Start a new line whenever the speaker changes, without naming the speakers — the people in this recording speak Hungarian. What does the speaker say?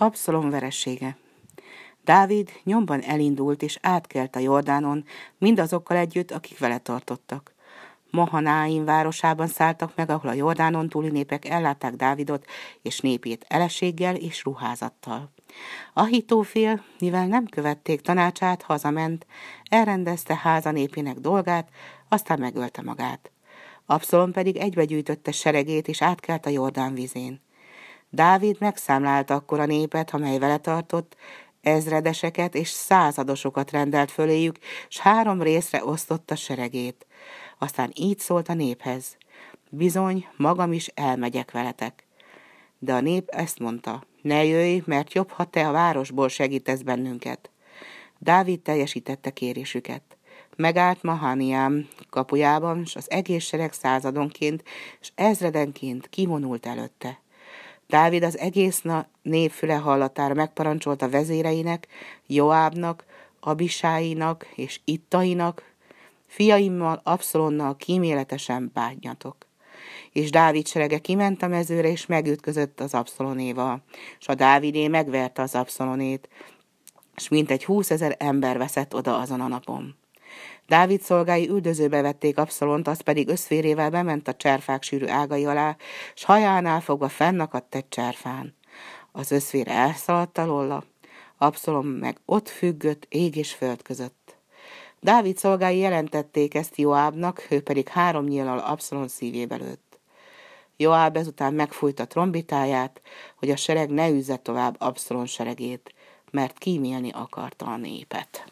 Abszolom veressége. Dávid nyomban elindult és átkelt a Jordánon, mindazokkal együtt, akik vele tartottak. Mahanáim városában szálltak meg, ahol a Jordánon túli népek ellátták Dávidot és népét eleséggel és ruházattal. Ahitófél, mivel nem követték tanácsát, hazament, elrendezte háza népének dolgát, aztán megölte magát. Abszolom pedig egybegyűjtötte seregét és átkelt a Jordán vizén. Dávid megszámlálta akkor a népet, amely vele tartott, ezredeseket és századosokat rendelt föléjük, s három részre osztotta seregét. Aztán így szólt a néphez. Bizony, magam is elmegyek veletek. De a nép ezt mondta, ne jöjj, mert jobb, ha te a városból segítesz bennünket. Dávid teljesítette kérésüket. Megállt Mahaniám kapujában, és az egész sereg századonként és ezredenként kivonult előtte. Dávid az egész népfüle hallatára megparancsolta vezéreinek, Joábnak, Abisáinak és Ittainak, fiaimmal, Abszolonnal kíméletesen bányatok. És Dávid serege kiment a mezőre, és megütközött az Abszolonéval, és a Dávidé megverte az Abszolonét, és mintegy húszezer ember veszett oda azon a napon. Dávid szolgái üldözőbe vették Abszolont, az pedig összférével bement a cserfák sűrű ágai alá, s hajánál fogva fennakadt egy cserfán. Az összfér elszaladt alóla, Abszolom meg ott függött ég és föld között. Dávid szolgái jelentették ezt Joábnak, ő pedig három nyílal Abszolon szívébe lőtt. Joáb ezután megfújta trombitáját, hogy a sereg ne üzze tovább Abszolon seregét, mert kímélni akarta a népet.